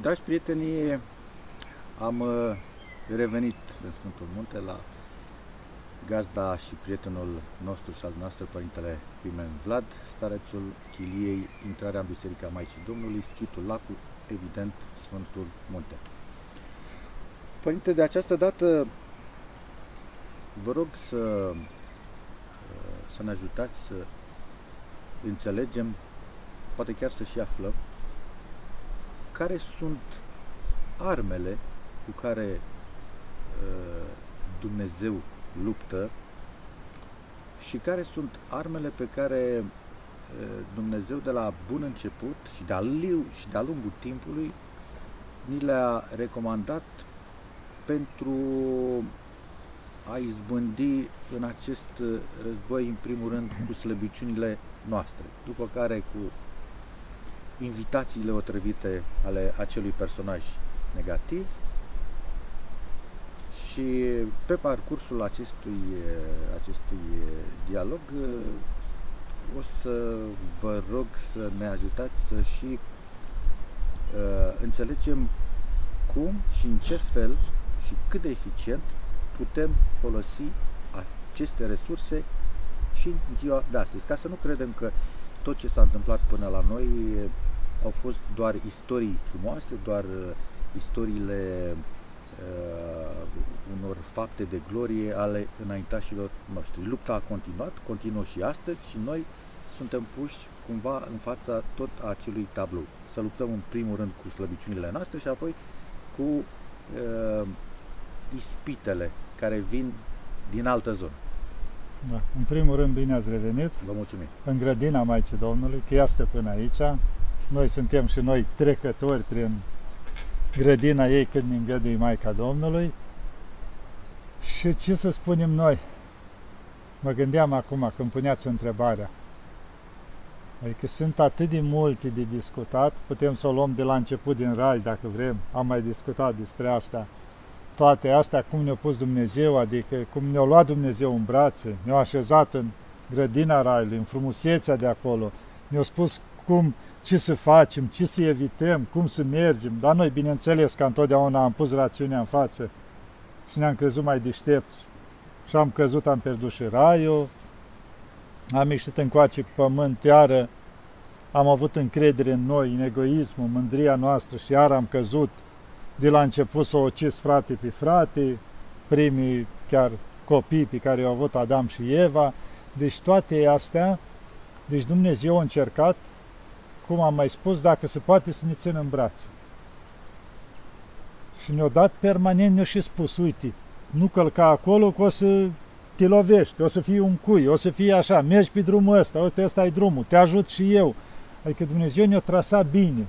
Dragi prieteni, am uh, revenit în Sfântul Munte la gazda și prietenul nostru și al noastră, Părintele Pimen Vlad, starețul Chiliei, intrarea în Biserica Maicii Domnului, schitul lacul, evident, Sfântul Munte. Părinte, de această dată vă rog să, uh, să ne ajutați să înțelegem, poate chiar să și aflăm, care sunt armele cu care uh, Dumnezeu luptă și care sunt armele pe care uh, Dumnezeu de la bun început și de-a, și de-a lungul timpului ni le-a recomandat pentru a izbândi în acest război, în primul rând, cu slăbiciunile noastre, după care cu invitațiile otrăvite ale acelui personaj negativ și pe parcursul acestui, acestui dialog o să vă rog să ne ajutați să și uh, înțelegem cum și în ce fel și cât de eficient putem folosi aceste resurse și în ziua de astăzi, ca să nu credem că tot ce s-a întâmplat până la noi au fost doar istorii frumoase, doar uh, istoriile uh, unor fapte de glorie ale înaintașilor noștri. Lupta a continuat, continuă și astăzi și noi suntem puși cumva în fața tot acelui tablou. Să luptăm în primul rând cu slăbiciunile noastre și apoi cu uh, ispitele care vin din altă zonă. Da. În primul rând, bine ați revenit. Vă mulțumim. În grădina Maicii Domnului, că este până aici. Noi suntem și noi trecători prin grădina ei când ne îngădui Maica Domnului. Și ce să spunem noi? Mă gândeam acum când puneați întrebarea. Adică sunt atât de multe de discutat, putem să o luăm de la început din rai dacă vrem, am mai discutat despre asta. Toate astea, cum ne-a pus Dumnezeu, adică cum ne-a luat Dumnezeu în brațe, ne-a așezat în grădina raiului, în frumusețea de acolo, ne-a spus cum ce să facem, ce să evităm, cum să mergem. Dar noi, bineînțeles, că întotdeauna am pus rațiunea în față și ne-am crezut mai deștepți. Și am căzut, am pierdut și raiul, am ieșit încoace cu pământ, iară am avut încredere în noi, în egoismul, mândria noastră și iar am căzut. De la început să o ucis frate pe frate, primii chiar copii pe care au avut Adam și Eva. Deci toate astea, deci Dumnezeu a încercat cum am mai spus, dacă se poate să ne țină în brațe. Și ne-au dat permanent, ne-au și spus, uite, nu călca acolo că o să te lovești, o să fii un cui, o să fie așa, mergi pe drumul ăsta, uite, ăsta e drumul, te ajut și eu. Adică Dumnezeu ne-a trasat bine.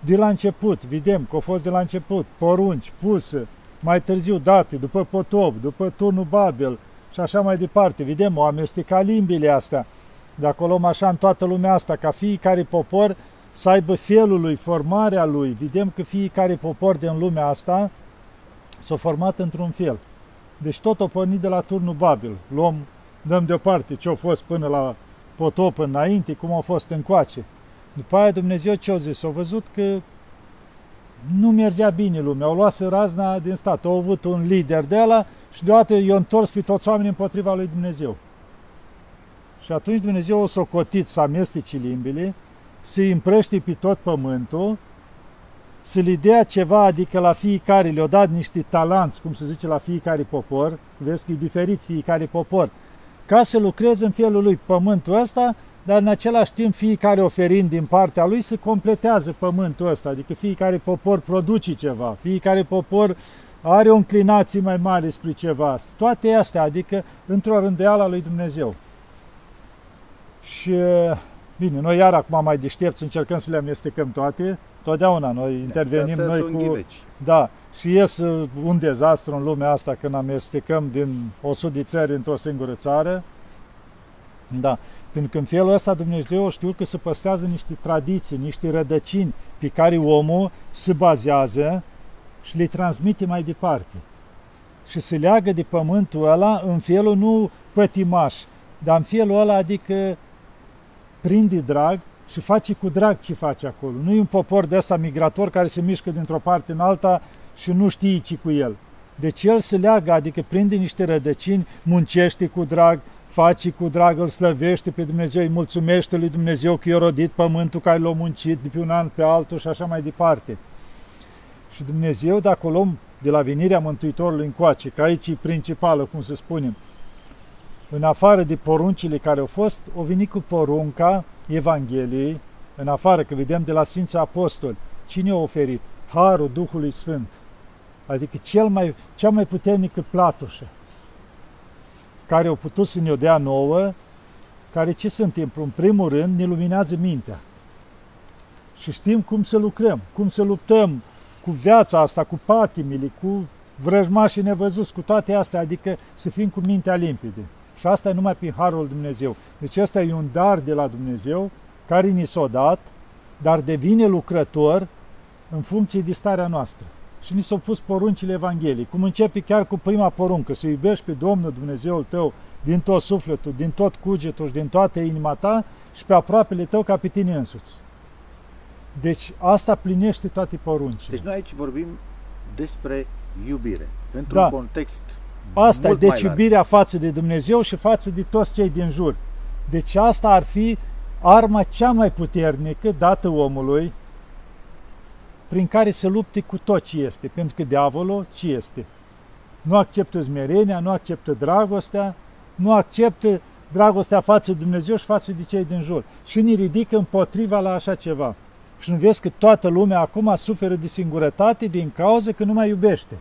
De la început, vedem că a fost de la început, porunci, puse, mai târziu date, după potop, după turnul Babel și așa mai departe. Vedem, o amestecat limbile astea dacă o luăm așa în toată lumea asta, ca fiecare popor să aibă felul lui, formarea lui. Vedem că fiecare popor din lumea asta s-a format într-un fel. Deci tot o pornit de la turnul Babil. Luăm, dăm deoparte ce a fost până la potop înainte, cum a fost încoace. După aia Dumnezeu ce a zis? A văzut că nu mergea bine lumea, au luat razna din stat, au avut un lider de ăla și deodată i-a întors pe toți oamenii împotriva lui Dumnezeu. Și atunci Dumnezeu o socotit să amestece limbile, să-i împrăște pe tot pământul, să le dea ceva, adică la fiecare le-au dat niște talanți, cum se zice la fiecare popor, vezi că e diferit fiecare popor, ca să lucreze în felul lui pământul ăsta, dar în același timp fiecare oferind din partea lui să completează pământul ăsta, adică fiecare popor produce ceva, fiecare popor are o înclinație mai mare spre ceva, toate astea, adică într-o rândeală lui Dumnezeu. Și, bine, noi iar acum mai deștepți încercăm să le amestecăm toate, totdeauna noi intervenim noi cu... Ghiveci. Da, și ies un dezastru în lumea asta când amestecăm din 100 de țări într-o singură țară. Da, pentru că în felul ăsta Dumnezeu știu că se păstrează niște tradiții, niște rădăcini pe care omul se bazează și le transmite mai departe. Și se leagă de pământul ăla în felul nu pătimaș, dar în felul ăla adică prinde drag și face cu drag ce face acolo. Nu e un popor de ăsta migrator care se mișcă dintr-o parte în alta și nu știe ce cu el. Deci el se leagă, adică prinde niște rădăcini, muncește cu drag, face cu drag, îl slăvește pe Dumnezeu, îi mulțumește lui Dumnezeu că i-a rodit pământul care l-a muncit de pe un an pe altul și așa mai departe. Și Dumnezeu, dacă o luăm de la venirea Mântuitorului încoace, că aici e principală, cum să spunem, în afară de poruncile care au fost, o venit cu porunca Evangheliei, în afară, că vedem de la Sfinții Apostoli, cine a oferit? Harul Duhului Sfânt, adică cel mai, cea mai puternică platușă, care au putut să ne-o dea nouă, care ce se întâmplă? În primul rând, ne luminează mintea. Și știm cum să lucrăm, cum să luptăm cu viața asta, cu patimile, cu vrăjmașii nevăzuți, cu toate astea, adică să fim cu mintea limpede. Și asta e numai prin Harul Dumnezeu. Deci asta e un dar de la Dumnezeu care ni s-a dat, dar devine lucrător în funcție de starea noastră. Și ni s-au pus poruncile Evangheliei, cum începe chiar cu prima poruncă, să iubești pe Domnul Dumnezeul tău din tot sufletul, din tot cugetul și din toată inima ta și pe aproapele tău ca pe tine însuți. Deci asta plinește toate poruncile. Deci noi aici vorbim despre iubire, într-un Da. context Asta e mult mai deci larg. iubirea față de Dumnezeu și față de toți cei din jur. Deci asta ar fi arma cea mai puternică dată omului prin care să lupte cu tot ce este. Pentru că diavolul ce este? Nu acceptă smerenia, nu acceptă dragostea, nu acceptă dragostea față de Dumnezeu și față de cei din jur. Și ne ridică împotriva la așa ceva. Și nu vezi că toată lumea acum suferă de singurătate din cauza că nu mai iubește.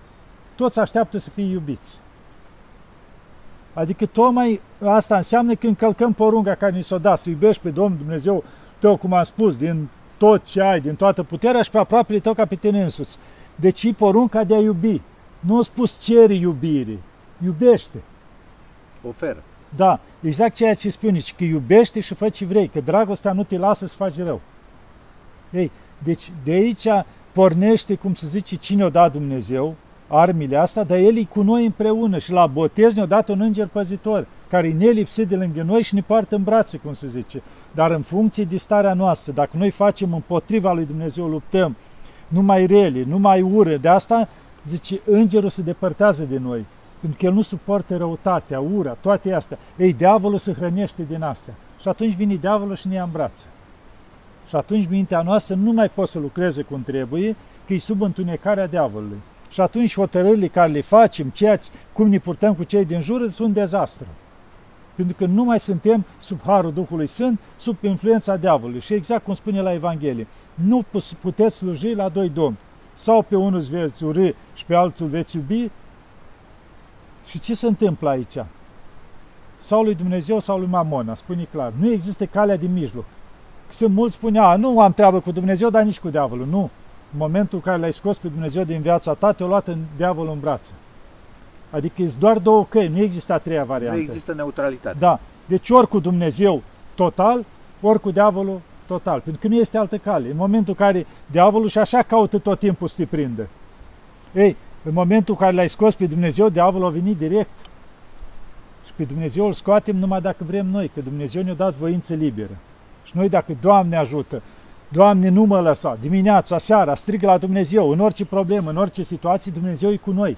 Toți așteaptă să fie iubiți. Adică tocmai asta înseamnă că încălcăm porunca care ni s-o dat, să iubești pe Domnul Dumnezeu tău, cum am spus, din tot ce ai, din toată puterea și pe aproapele tău ca pe tine însuți. Deci e porunca de a iubi. Nu a spus ceri iubire, iubește. oferă. Da, exact ceea ce spune, și că iubește și fă ce vrei, că dragostea nu te lasă să faci rău. Ei, deci de aici pornește, cum se zice, cine o dat Dumnezeu, armile astea, dar El e cu noi împreună și la botez ne-a dat un înger păzitor, care e nelipsit de lângă noi și ne poartă în brațe, cum se zice. Dar în funcție de starea noastră, dacă noi facem împotriva lui Dumnezeu, luptăm, numai rele, numai ură, de asta, zice, îngerul se depărtează de noi, pentru că el nu suportă răutatea, ura, toate astea. Ei, diavolul se hrănește din astea. Și atunci vine diavolul și ne ia în brațe. Și atunci mintea noastră nu mai poate să lucreze cum trebuie, că e sub întunecarea diavolului. Și atunci hotărârile care le facem, ceea ce, cum ne purtăm cu cei din jur, sunt un dezastru. Pentru că nu mai suntem sub harul Duhului Sfânt, sub influența diavolului. Și exact cum spune la Evanghelie, nu pus- puteți sluji la doi domni. Sau pe unul îți veți urâ și pe altul veți iubi. Și ce se întâmplă aici? Sau lui Dumnezeu sau lui Mamona, spune clar. Nu există calea din mijloc. Sunt mulți spune, a, nu am treabă cu Dumnezeu, dar nici cu diavolul. Nu. În momentul în care l-ai scos pe Dumnezeu din viața ta, te-a luat în diavolul în brațe. Adică sunt doar două căi, nu există a treia variantă. Nu există neutralitate. Da. Deci ori cu Dumnezeu total, ori cu diavolul total. Pentru că nu este altă cale. În momentul în care diavolul și așa caută tot timpul să te prindă. Ei, în momentul în care l-ai scos pe Dumnezeu, diavolul a venit direct. Și pe Dumnezeu îl scoatem numai dacă vrem noi, că Dumnezeu ne-a dat voință liberă. Și noi dacă Doamne ajută, Doamne nu mă lăsa, dimineața, seara, strig la Dumnezeu, în orice problemă, în orice situație, Dumnezeu e cu noi.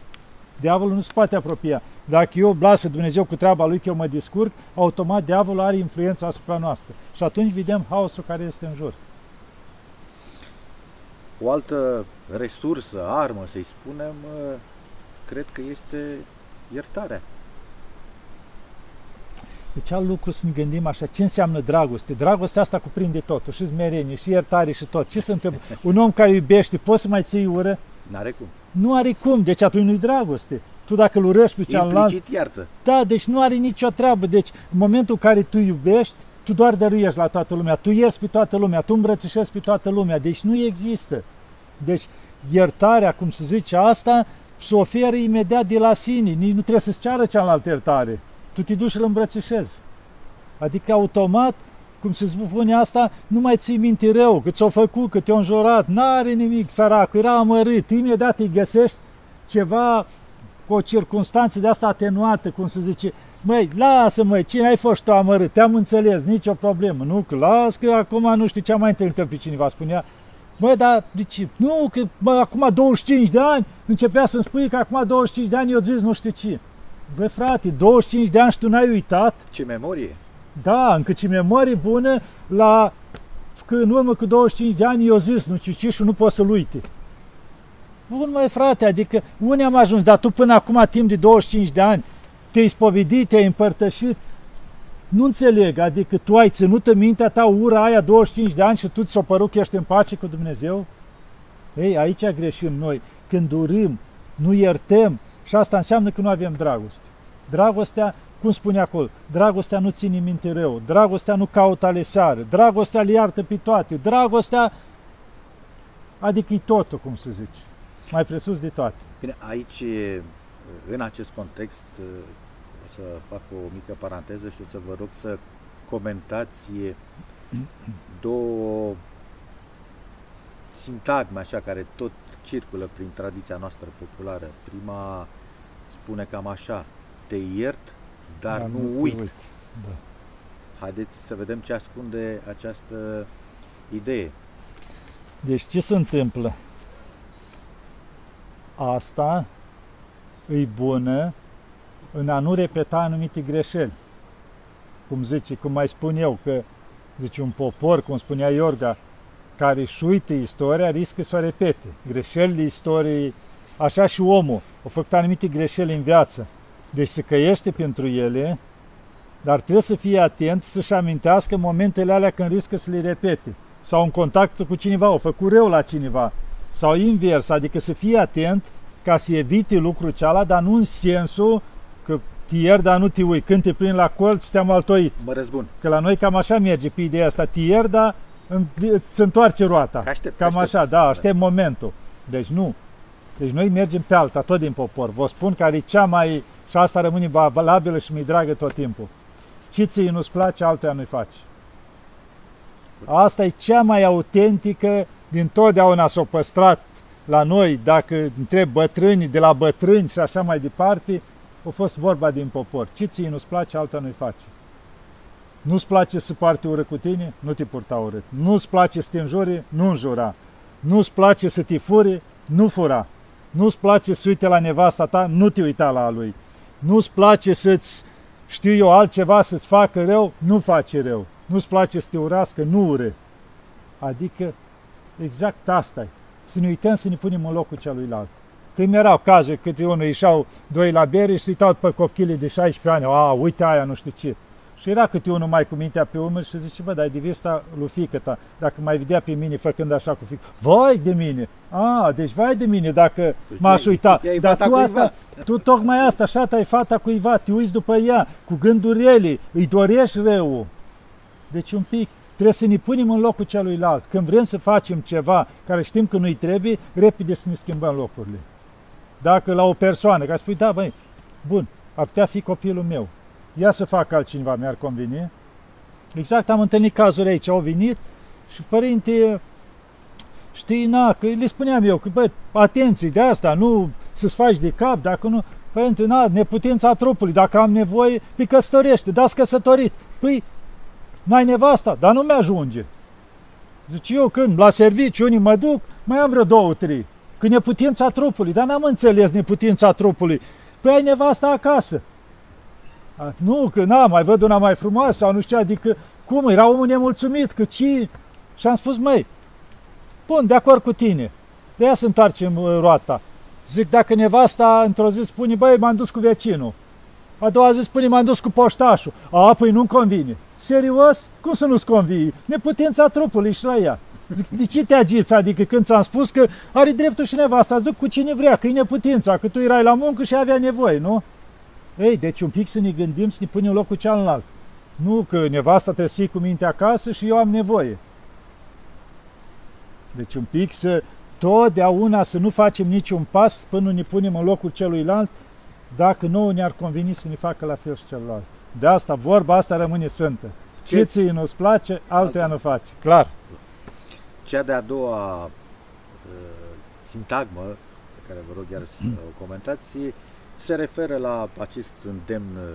Diavolul nu se poate apropia. Dacă eu lasă Dumnezeu cu treaba lui că eu mă descurc, automat diavolul are influența asupra noastră. Și atunci vedem haosul care este în jur. O altă resursă, armă, să-i spunem, uh, cred că este iertarea. Deci alt lucru să ne gândim așa, ce înseamnă dragoste? Dragostea asta cuprinde totul, și smerenie, și iertare, și tot. Ce se întâmplă? Un om care iubește, poți să mai ții ură? N-are cum. Nu are cum, deci atunci nu-i dragoste. Tu dacă îl urăști pe cealaltă, Implicit iartă. da, deci nu are nicio treabă. Deci în momentul în care tu iubești, tu doar dăruiești la toată lumea, tu ierți pe toată lumea, tu îmbrățișezi pe toată lumea, deci nu există. Deci iertarea, cum se zice asta, se oferă imediat de la sine, nici nu trebuie să-ți ceară cealaltă iertare. Tu te duci și îl îmbrățișezi. Adică automat, cum se spune asta, nu mai ții minte rău, că ți-o făcut, că te-a înjurat, n-are nimic, săracul, era amărât, imediat îi găsești ceva cu o circunstanță de asta atenuată, cum se zice, Măi, lasă măi, cine ai fost tu amărât? Te-am înțeles, nicio problemă. Nu, că las, că acum nu știu ce am mai întâlnit pe cineva, spunea. Măi, dar de ce? Nu, că mă, acum 25 de ani începea să-mi spui că acum 25 de ani eu zis nu știu ce. Bă, frate, 25 de ani și tu n-ai uitat? Ce memorie! Da, încă ce memorie bună la că în urmă cu 25 de ani eu zis nu știu ce și nu pot să-l uite. Bun, măi, frate, adică unde am ajuns? Dar tu până acum, timp de 25 de ani, te-ai spovedit, te-ai împărtășit. Nu înțeleg, adică tu ai ținut în mintea ta ura aia 25 de ani și tu ți-o părut că ești în pace cu Dumnezeu? Ei, aici greșim noi. Când urâm, nu iertăm și asta înseamnă că nu avem dragoste. Dragostea, cum spune acolo, dragostea nu ține minte rău, dragostea nu caută alesare, dragostea le iartă pe toate, dragostea, adică e totul, cum să zici, mai presus de toate. Bine, aici în acest context o să fac o mică paranteză și o să vă rog să comentați două sintagme așa care tot circulă prin tradiția noastră populară. Prima spune cam așa, te iert, dar, dar nu, nu uit. uit. Da. Haideți să vedem ce ascunde această idee. Deci ce se întâmplă? Asta îi bună în a nu repeta anumite greșeli. Cum zice, cum mai spun eu, că zice un popor, cum spunea Iorga, care își uită istoria, riscă să o repete. Greșelile istoriei, așa și omul, a făcut anumite greșeli în viață. Deci se căiește pentru ele, dar trebuie să fie atent să-și amintească momentele alea când riscă să le repete. Sau în contact cu cineva, o făcut rău la cineva. Sau invers, adică să fie atent ca să evite lucrul ceala, dar nu în sensul că te ieri, dar nu te ui. Când te prind la colț, te-am altoit. Mă răzbun. Că la noi cam așa merge pe ideea asta. Te ieri, dar se întoarce roata. Aștept, cam aștept. așa, da, aștept momentul. Deci nu. Deci noi mergem pe alta, tot din popor. Vă spun că are cea mai, și asta rămâne valabilă și mi-i dragă tot timpul. Ce ți nu-ți place, altuia nu-i faci. Asta e cea mai autentică din totdeauna s-o păstrat la noi, dacă întreb bătrâni, de la bătrâni și așa mai departe, a fost vorba din popor. Ce ție nu-ți place, alta nu-i face. Nu-ți place să poarte ură cu tine? Nu te purta urât. Nu-ți place să te înjuri? Nu înjura. Nu-ți place să te furi? Nu fura. Nu-ți place să uite la nevasta ta? Nu te uita la lui. Nu-ți place să-ți, știu eu, altceva să-ți facă rău? Nu face rău. Nu-ți place să te urască? Nu ure. Adică, exact asta e să ne uităm să ne punem în locul celuilalt. Când erau cazuri câte unul ieșeau doi la bere și se uitau pe copchile de 16 ani, a, uite aia, nu știu ce. Și era câte unul mai cu mintea pe umăr și zice, bă, dar de vista lui fică ta, dacă mai vedea pe mine făcând așa cu fică, vai de mine, a, deci vai de mine dacă păi m-aș uita, dar tu asta, tu tocmai asta, așa ai fata cuiva, te uiți după ea, cu gânduri ele, îi dorești rău. Deci un pic, Trebuie să ne punem în locul celuilalt. Când vrem să facem ceva care știm că nu-i trebuie, repede să ne schimbăm locurile. Dacă la o persoană, ca spui, da, băi, bun, ar putea fi copilul meu, ia să fac altcineva, mi-ar conveni. Exact, am întâlnit cazuri aici, au venit și părinte, știi, na, că le spuneam eu, că, băi, atenție de asta, nu să-ți faci de cap, dacă nu, părinte, na, neputința trupului, dacă am nevoie, pe căsătorește, dați căsătorit. Păi, N-ai nevasta? Dar nu mi-ajunge. Zice, eu când la serviciu unii mă duc, mai am vreo două, trei. Că neputința trupului, dar n-am înțeles neputința trupului. Păi ai nevasta acasă. A, nu, că n-am, mai văd una mai frumoasă sau nu știu, adică cum, era omul nemulțumit, că ci... Și am spus, măi, bun, de acord cu tine, de aia să întoarcem uh, roata. Zic, dacă nevasta într-o zi spune, băi, m-am dus cu vecinul. A doua zi spune, m-am dus cu poștașul. A, păi nu-mi convine. Serios? Cum să nu-ți convii? Neputința trupului și la ea. De ce te agiți? Adică când ți-am spus că are dreptul și nevasta, zic cu cine vrea, că e neputința, că tu erai la muncă și avea nevoie, nu? Ei, deci un pic să ne gândim, să ne punem locul cealaltă. Nu că nevasta trebuie să fie cu minte acasă și eu am nevoie. Deci un pic să totdeauna să nu facem niciun pas până ne punem în locul celuilalt, dacă nouă ne-ar conveni să ne facă la fel și celălalt. De asta, vorba asta rămâne sfântă. Ce ție nu-ți place, altuia nu faci. Clar. Cea de-a doua uh, sintagmă, pe care vă rog iar să o comentați, se referă la acest îndemn uh,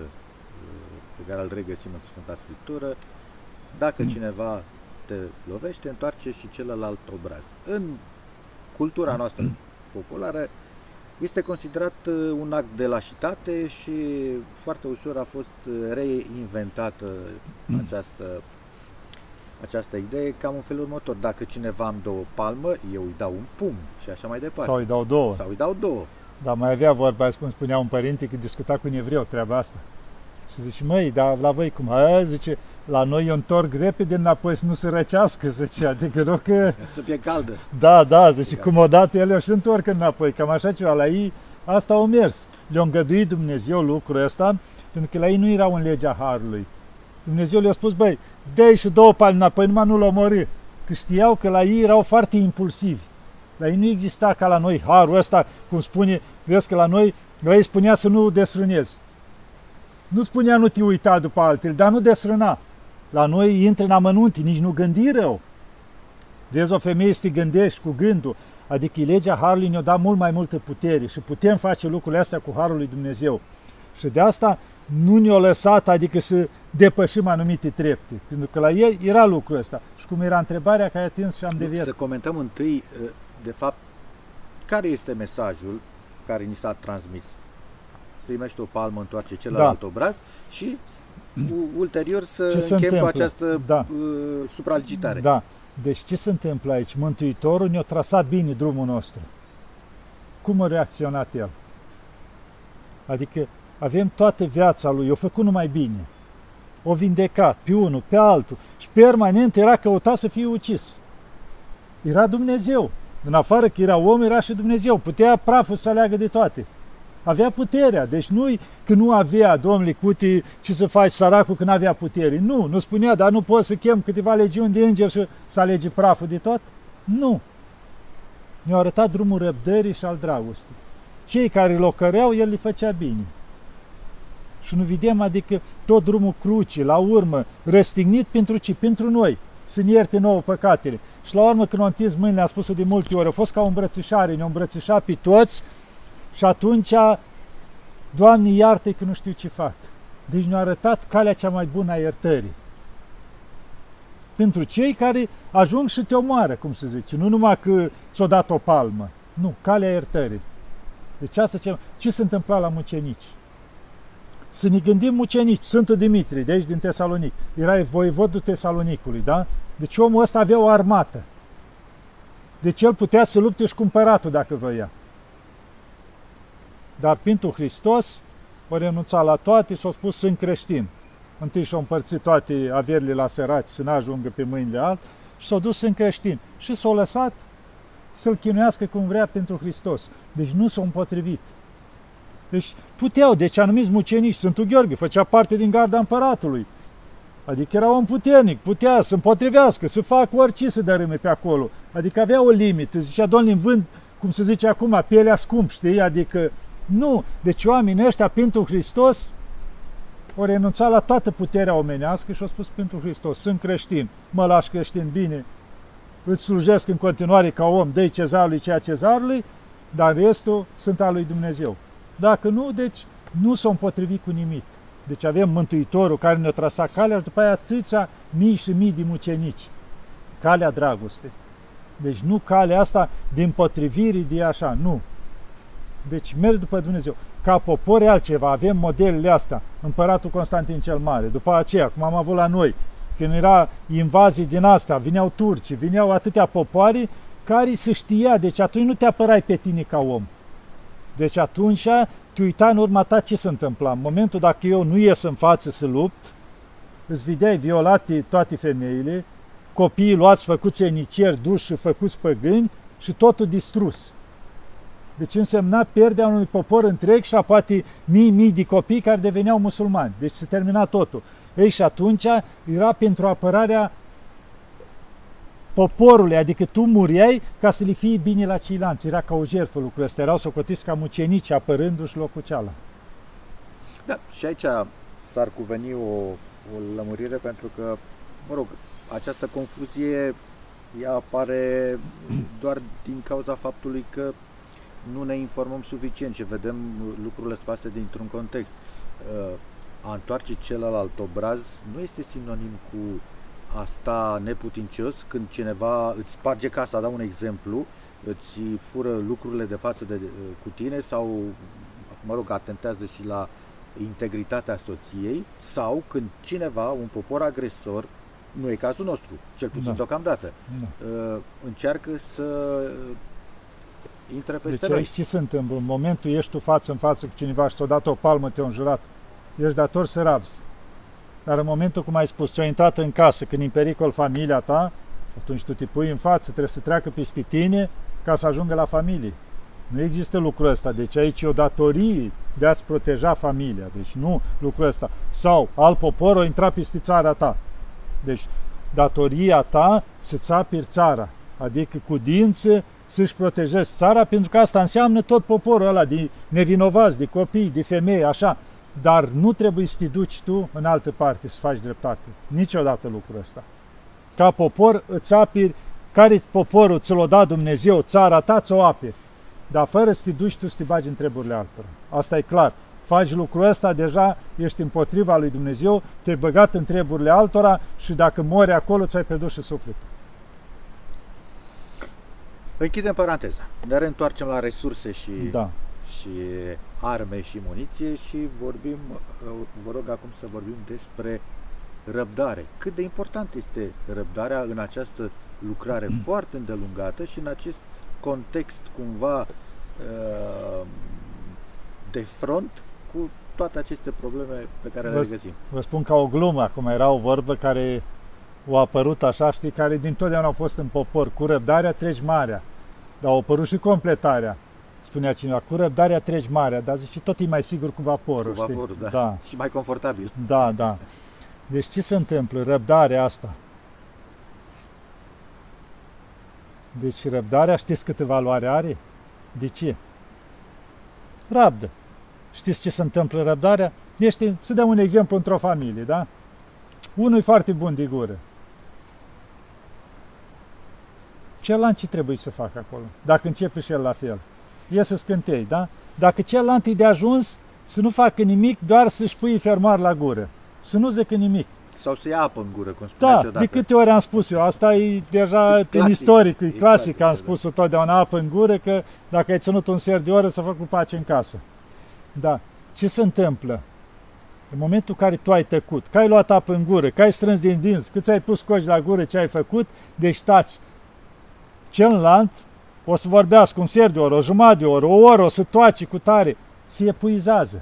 pe care îl regăsim în Sfânta Scriptură, dacă cineva te lovește, întoarce și celălalt obraz. În cultura noastră populară este considerat uh, un act de lașitate și foarte ușor a fost uh, reinventată această, această idee cam în felul următor. Dacă cineva îmi dă o palmă, eu îi dau un pumn și așa mai departe. Sau îi dau două. Sau îi dau două. Dar mai avea vorba, cum spunea un părinte, că discuta cu un evreu treaba asta. Și zice, măi, dar la voi cum? A, zice, la noi eu întorc repede înapoi să nu se răcească, zice, adică nu că... Să fie caldă. Da, da, zice, cum odată ele și întorc înapoi, cam așa ceva, la ei asta au mers. Le-a îngăduit Dumnezeu lucrul ăsta, pentru că la ei nu erau în legea Harului. Dumnezeu le-a spus, băi, dă și două palme înapoi, numai nu l-au omorât. Că știau că la ei erau foarte impulsivi. La ei nu exista ca la noi harul ăsta, cum spune, vezi că la noi, la ei spunea să nu desrânezi. Nu spunea nu te uita după altele, dar nu desrâna. La noi intră în amănunte, nici nu gândi rău. Vezi o femeie să te gândești cu gândul, adică legea Harului ne-a dat mult mai multă putere și putem face lucrurile astea cu Harul lui Dumnezeu. Și de asta nu ne-a lăsat, adică să depășim anumite trepte, pentru că la ei era lucrul ăsta. Și cum era întrebarea care ai atins și am deviat. Să comentăm întâi, de fapt, care este mesajul care ni s-a transmis. Primește o palmă, întoarce celălalt da. obraz și ulterior să ce închem întâmplă? cu această Da. uh, supralicitare. Da. Deci ce se întâmplă aici? Mântuitorul ne-a trasat bine drumul nostru. Cum a reacționat el? Adică avem toată viața lui, o făcut numai bine. O vindecat pe unul, pe altul și permanent era căutat să fie ucis. Era Dumnezeu. În afară că era om, era și Dumnezeu. Putea praful să aleagă de toate. Avea puterea. Deci nu că nu avea, domnule Cuti, ce să faci săracul când avea putere. Nu, nu spunea, dar nu poți să chem câteva legiuni de îngeri și să alege praful de tot. Nu. Ne-a arătat drumul răbdării și al dragostei. Cei care îl ocăreau, el le făcea bine. Și nu vedem, adică, tot drumul crucii, la urmă, răstignit pentru ce? Pentru noi. Să ne ierte nouă păcatele. Și la urmă, când au întins mâinile, a spus-o de multe ori, a fost ca o îmbrățișare, ne-a îmbrățișat pe toți și atunci, Doamne, iartă că nu știu ce fac. Deci ne-a arătat calea cea mai bună a iertării. Pentru cei care ajung și te omoară, cum se zice, nu numai că ți-o dat o palmă. Nu, calea iertării. Deci asta ce, ce se întâmpla la mucenici? Să ne gândim mucenici, Sfântul Dimitrie, de aici din Tesalonic, era voievodul Tesalonicului, da? Deci omul ăsta avea o armată. Deci el putea să lupte și cu împăratul dacă voia. Dar pentru Hristos o renunța la toate și s-a spus sunt creștin. Întâi și-a împărțit toate averile la săraci să n-ajungă pe mâinile alt și s-a dus în creștin. Și s-a lăsat să-L chinuiască cum vrea pentru Hristos. Deci nu s-a împotrivit. Deci puteau, deci anumiți mucenici, Sfântul Gheorghe făcea parte din garda împăratului. Adică era un puternic, putea să împotrivească, să facă orice să dărâme pe acolo. Adică avea o limită, zicea, domnule, vând, cum se zice acum, pielea scump, știi? Adică, nu. Deci oamenii ăștia, pentru Hristos, au renunțat la toată puterea omenească și au spus pentru Hristos, sunt creștin, mă lași creștin, bine, îți slujesc în continuare ca om, dă cezarului ceea cezarului, dar restul sunt al lui Dumnezeu. Dacă nu, deci nu s-au împotrivit cu nimic. Deci avem Mântuitorul care ne-a trasat calea și după aia atâția mii și mii de mucenici. Calea dragostei. Deci nu calea asta din potrivirii de așa, nu. Deci mergi după Dumnezeu. Ca popor e altceva, avem modelele astea. Împăratul Constantin cel Mare, după aceea, cum am avut la noi, când era invazii din asta, vineau turci, vineau atâtea popoare care se știa, deci atunci nu te apărai pe tine ca om. Deci atunci te uita în urma ta ce se întâmpla. În momentul dacă eu nu ies în față să lupt, îți vedeai violate toate femeile, copiii luați făcuți enicieri, duși și făcuți păgâni și totul distrus. Deci însemna pierderea unui popor întreg și a poate mii, mii de copii care deveneau musulmani. Deci se termina totul. Ei, și atunci era pentru apărarea poporului, adică tu muriai ca să le fie bine la ceilalți. Era ca o jertfă lucrul ăsta, erau socotiți ca mucenici apărându-și locul ceala. Da, și aici s-ar cuveni o, o lămurire pentru că, mă rog, această confuzie ea apare doar din cauza faptului că nu ne informăm suficient și vedem lucrurile scoase dintr-un context. a întoarce celălalt obraz nu este sinonim cu a sta neputincios când cineva îți sparge casa, dau un exemplu, îți fură lucrurile de față de, cu tine sau, mă rog, atentează și la integritatea soției sau când cineva, un popor agresor, nu e cazul nostru, cel puțin da. deocamdată, da. Uh, încearcă să intre peste deci noi. aici ce se întâmplă? În momentul ești tu față în față cu cineva și ți-a dat o palmă, te-a înjurat, ești dator să rabzi. Dar în momentul, cum ai spus, ți-a intrat în casă, când în pericol familia ta, atunci tu te pui în față, trebuie să treacă peste tine ca să ajungă la familie. Nu există lucrul ăsta, deci aici e o datorie de a-ți proteja familia, deci nu lucrul ăsta. Sau alt popor o intra peste țara ta. Deci datoria ta să-ți apiri țara, adică cu dință să-și protejezi țara, pentru că asta înseamnă tot poporul ăla de nevinovați, de copii, de femei, așa. Dar nu trebuie să te duci tu în altă parte să faci dreptate. Niciodată lucrul ăsta. Ca popor îți apiri care poporul ți-l-a dat Dumnezeu, țara ta ți-o apiri. Dar fără să te duci tu să te bagi în treburile altora. Asta e clar. Faci lucrul ăsta, deja ești împotriva lui Dumnezeu, te-ai băgat în treburile altora și dacă mori acolo, ți-ai pierdut și sufletul. Închidem paranteza. Ne reîntoarcem la resurse și, da. Și arme și muniție și vorbim, vă rog acum să vorbim despre răbdare. Cât de important este răbdarea în această lucrare foarte îndelungată și în acest context cumva uh, de front cu toate aceste probleme pe care le regăsim. Vă spun ca o glumă, acum era o vorbă care a apărut așa, știi, care din totdeauna au fost în popor. Cu răbdarea treci marea, dar a apărut și completarea. Spunea cineva, cu răbdarea treci marea, dar zice, tot e mai sigur cu vaporul. Cu vaporul, știi? da. da. Și mai confortabil. Da, da. Deci ce se întâmplă? Răbdarea asta. Deci răbdarea, știți câte valoare are? De ce? Rabdă. Știți ce se întâmplă răbdarea? Este, să dăm un exemplu într-o familie, da? Unul e foarte bun de gură. Celălalt ce trebuie să facă acolo? Dacă începe și el la fel. E să scântei, da? Dacă celălalt e de ajuns să nu facă nimic, doar să-și pui fermoar la gură. Să nu zică nimic. Sau să ia apă în gură, cum spuneați Da, odată. de câte ori am spus eu, asta e deja E în clasic, istoric, e, e clasic, clasic, am da. spus-o totdeauna apă în gură, că dacă ai ținut un sfert de oră să fac cu pace în casă. Da. Ce se întâmplă? În momentul în care tu ai tăcut, că ai luat apă în gură, că ai strâns din dinți, cât ai pus coși la gură, ce ai făcut, deci taci. Celălalt o să vorbească un sfert de oră, o jumătate de oră, o oră, o să toace cu tare, se epuizează.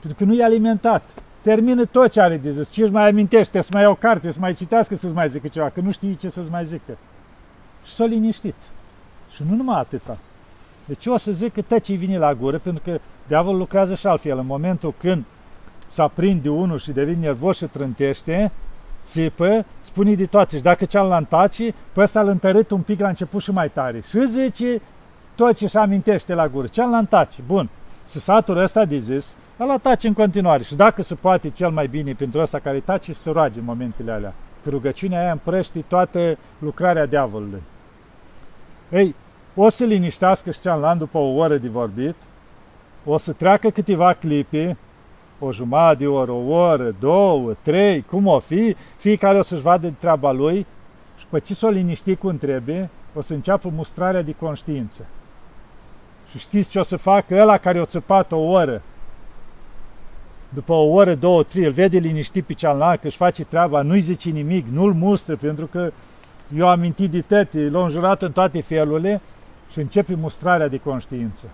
Pentru că nu e alimentat. Termină tot ce are de zis. Ce își mai amintește, să mai iau carte, să mai citească, să-ți mai zică ceva, că nu știi ce să-ți mai zică. Și s-a liniștit. Și nu numai atâta. Deci eu o să zic că tăcii vine la gură, pentru că diavolul lucrează și altfel. În momentul când se aprinde unul și devine nervos și trântește, țipă, spune de toate. Și dacă cealaltă taci, pe ăsta îl întărât un pic la început și mai tare. Și zice tot ce își amintește la gură. Cealaltă taci. Bun. Și satul ăsta de zis, ăla taci în continuare. Și dacă se poate cel mai bine pentru ăsta care taci, să se roage în momentele alea. Că rugăciunea aia împrăști toată lucrarea diavolului. Ei, o să liniștească și cealaltă după o oră de vorbit, o să treacă câteva clipe, o jumătate de oră, o oră, două, trei, cum o fi, fiecare o să-și vadă de treaba lui și pe ce s-o liniști cum trebuie, o să înceapă mustrarea de conștiință. Și știți ce o să facă ăla care o țăpat o oră? După o oră, două, trei, îl vede liniștit pe cealaltă că își face treaba, nu-i zice nimic, nu-l mustră, pentru că eu am mintit de tete, l-am jurat în toate felurile și începe mustrarea de conștiință.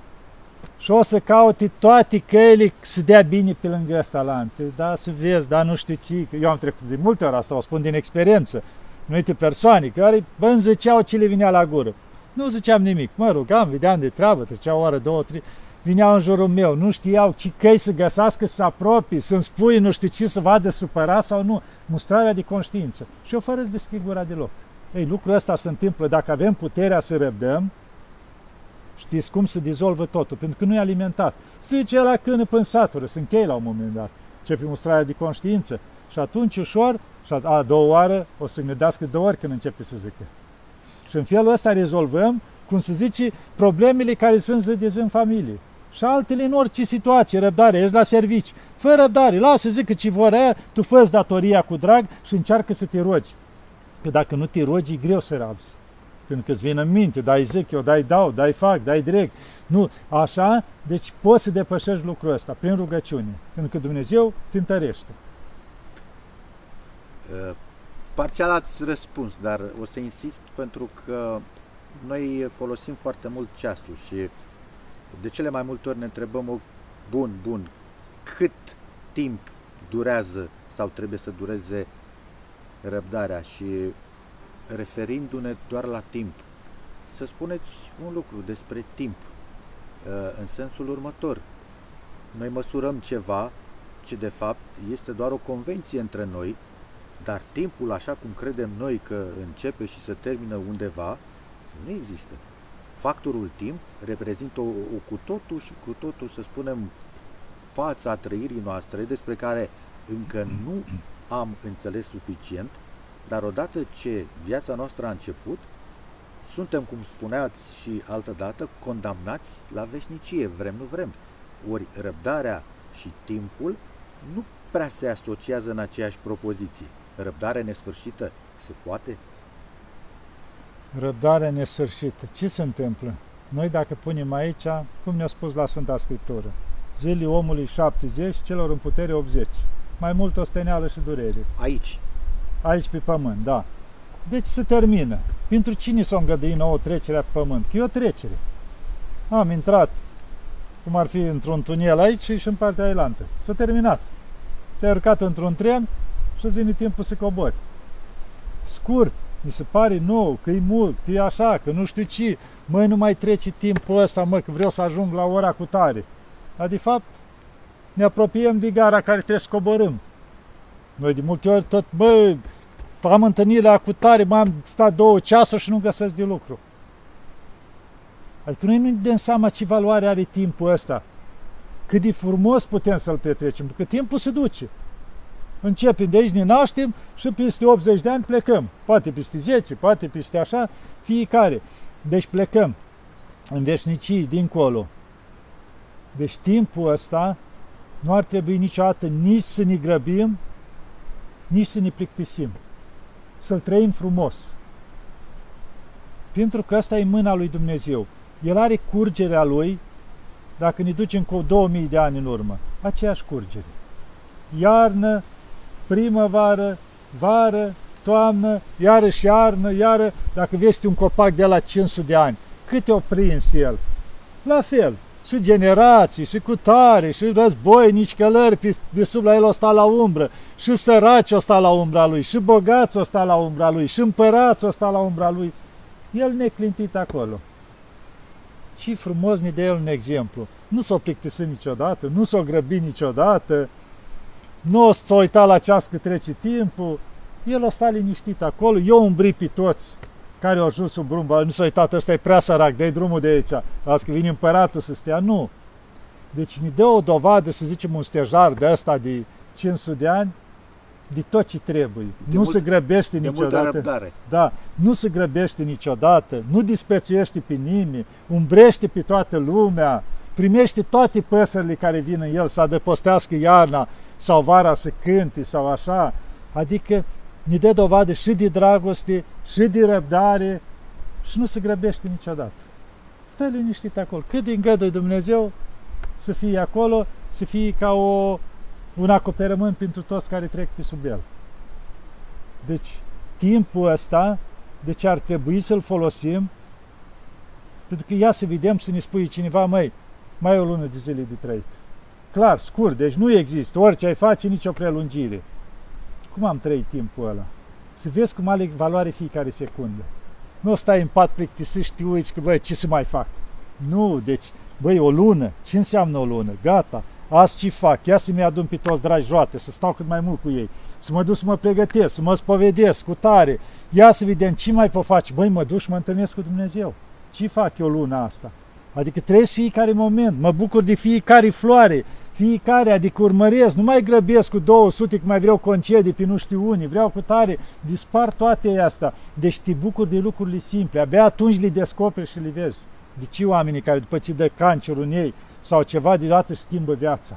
Și o să caute toate căile să dea bine pe lângă ăsta la ante. Da, să vezi, da, nu știu ce. că Eu am trecut de multe ori asta, o spun din experiență. Anumite persoane care, bă, îmi ziceau ce le vinea la gură. Nu ziceam nimic. Mă rugam, vedeam de treabă, trecea o oră, două, trei. Vineau în jurul meu, nu știau ce căi să găsească, să se apropie, să-mi spui nu știu ce, să vadă supărat sau nu. Mustrarea de conștiință. Și eu fără să deschid gura deloc. Ei, lucrul ăsta se întâmplă dacă avem puterea să răbdăm, Știți cum se dizolvă totul? Pentru că nu e alimentat. Zice la cână până satură, se încheie la un moment dat. Începe mustrarea de conștiință. Și atunci ușor, și a, a doua oară, o să gândească două ori când începe să zică. Și în felul ăsta rezolvăm, cum se zice, problemele care sunt zi de zi în familie. Și altele în orice situație, răbdare, ești la servici. Fă răbdare, lasă zic că ce vor aia, tu fă datoria cu drag și încearcă să te rogi. Că dacă nu te rogi, e greu să rabzi. Când că îți vine în minte, dai zic eu, dai dau, dai fac, dai direct. Nu, așa, deci poți să depășești lucrul ăsta prin rugăciune. Pentru că Dumnezeu te întărește. Uh, parțial ați răspuns, dar o să insist pentru că noi folosim foarte mult ceasul și de cele mai multe ori ne întrebăm, bun, bun, cât timp durează sau trebuie să dureze răbdarea și referindu-ne doar la timp, să spuneți un lucru despre timp, uh, în sensul următor. Noi măsurăm ceva ce de fapt este doar o convenție între noi, dar timpul, așa cum credem noi că începe și se termină undeva, nu există. Factorul timp reprezintă o, o cu totul și cu totul, să spunem, fața trăirii noastre despre care încă nu am înțeles suficient, dar odată ce viața noastră a început, suntem, cum spuneați și altădată, condamnați la veșnicie, vrem nu vrem. Ori răbdarea și timpul nu prea se asociază în aceeași propoziție. Răbdare nesfârșită se poate? Răbdare nesfârșită. Ce se întâmplă? Noi dacă punem aici, cum ne-a spus la Sfânta Scriptură, zilii omului 70, celor în putere 80. Mai mult osteneală și durere. Aici. Aici pe pământ, da. Deci se termină. Pentru cine s-a îngăduit nouă trecerea pe pământ? Că e o trecere. Am intrat, cum ar fi într-un tunel aici și în partea ailantă. S-a terminat. Te-ai urcat într-un tren și îți vine timpul să cobori. Scurt, mi se pare nou, că e mult, că e așa, că nu știu ce, măi, nu mai trece timpul ăsta, mă, că vreau să ajung la ora cu tare. Dar, de fapt, ne apropiem de gara care trebuie să coborâm. Noi de multe ori tot, bă, am întâlnit la cu tare, m-am stat două ceasuri și nu găsesc de lucru. Adică noi nu dăm seama ce valoare are timpul ăsta. Cât de frumos putem să-l petrecem, pentru că timpul se duce. Începem de aici, ne naștem și peste 80 de ani plecăm. Poate peste 10, poate peste așa, fiecare. Deci plecăm în veșnicii, dincolo. Deci timpul ăsta nu ar trebui niciodată nici să ne grăbim, nici să ne plictisim. Să-l trăim frumos. Pentru că asta e mâna lui Dumnezeu. El are curgerea lui, dacă ne ducem cu 2000 de ani în urmă, aceeași curgere. Iarnă, primăvară, vară, toamnă, iarăși iarnă, iară, dacă vezi un copac de la 500 de ani, câte o prins el? La fel, și generații, și cu tare, și războinici, călări de sub la el o sta la umbră, și săraci o sta la umbra lui, și bogați o sta la umbra lui, și împărați o sta la umbra lui. El neclintit acolo. Și frumos ne dă el un exemplu. Nu s-o plictisit niciodată, nu s-o grăbi niciodată, nu o să uita la ceas că trece timpul, el o sta liniștit acolo, eu umbri pe toți care au ajuns sub brumba, nu s-a uitat, ăsta e prea sărac, dă drumul de aici, las că vine împăratul să stea, nu. Deci ne dă o dovadă, să zicem, un stejar de ăsta de 500 de ani, de tot ce trebuie. De nu mult, se grăbește de niciodată. Da, nu se grăbește niciodată, nu disprețuiește pe nimeni, umbrește pe toată lumea, primește toate păsările care vin în el să adăpostească iarna sau vara să cânte sau așa. Adică ne dă dovadă și de dragoste, și de răbdare și nu se grăbește niciodată. Stă liniștit acolo. Cât din îngăduie Dumnezeu să fie acolo, să fie ca o, un acoperământ pentru toți care trec pe sub el. Deci, timpul ăsta, deci ar trebui să-l folosim, pentru că ia să vedem, să ne spui cineva, mai mai e o lună de zile de trăit. Clar, scurt, deci nu există, orice ai face, nicio prelungire. Cum am trăit timpul ăla? Să vezi cum are valoare fiecare secundă. Nu stai în pat plictisit și te uiți că, băi, ce să mai fac? Nu, deci, băi, o lună, ce înseamnă o lună? Gata, azi ce fac? Ia să-mi adun pe toți dragi joate, să stau cât mai mult cu ei, să mă duc să mă pregătesc, să mă spovedesc cu tare. Ia să vedem ce mai pot face. Băi, mă duc și mă întâlnesc cu Dumnezeu. Ce fac eu luna asta? Adică trăiesc fiecare moment, mă bucur de fiecare floare, fiecare, adică urmăresc, nu mai grăbesc cu 200, că mai vreau concedii pe nu știu unii, vreau cu tare, dispar toate astea. Deci te bucur de lucrurile simple, abia atunci le descoperi și le vezi. De ce oamenii care după ce dă cancerul în ei sau ceva deodată își schimbă viața?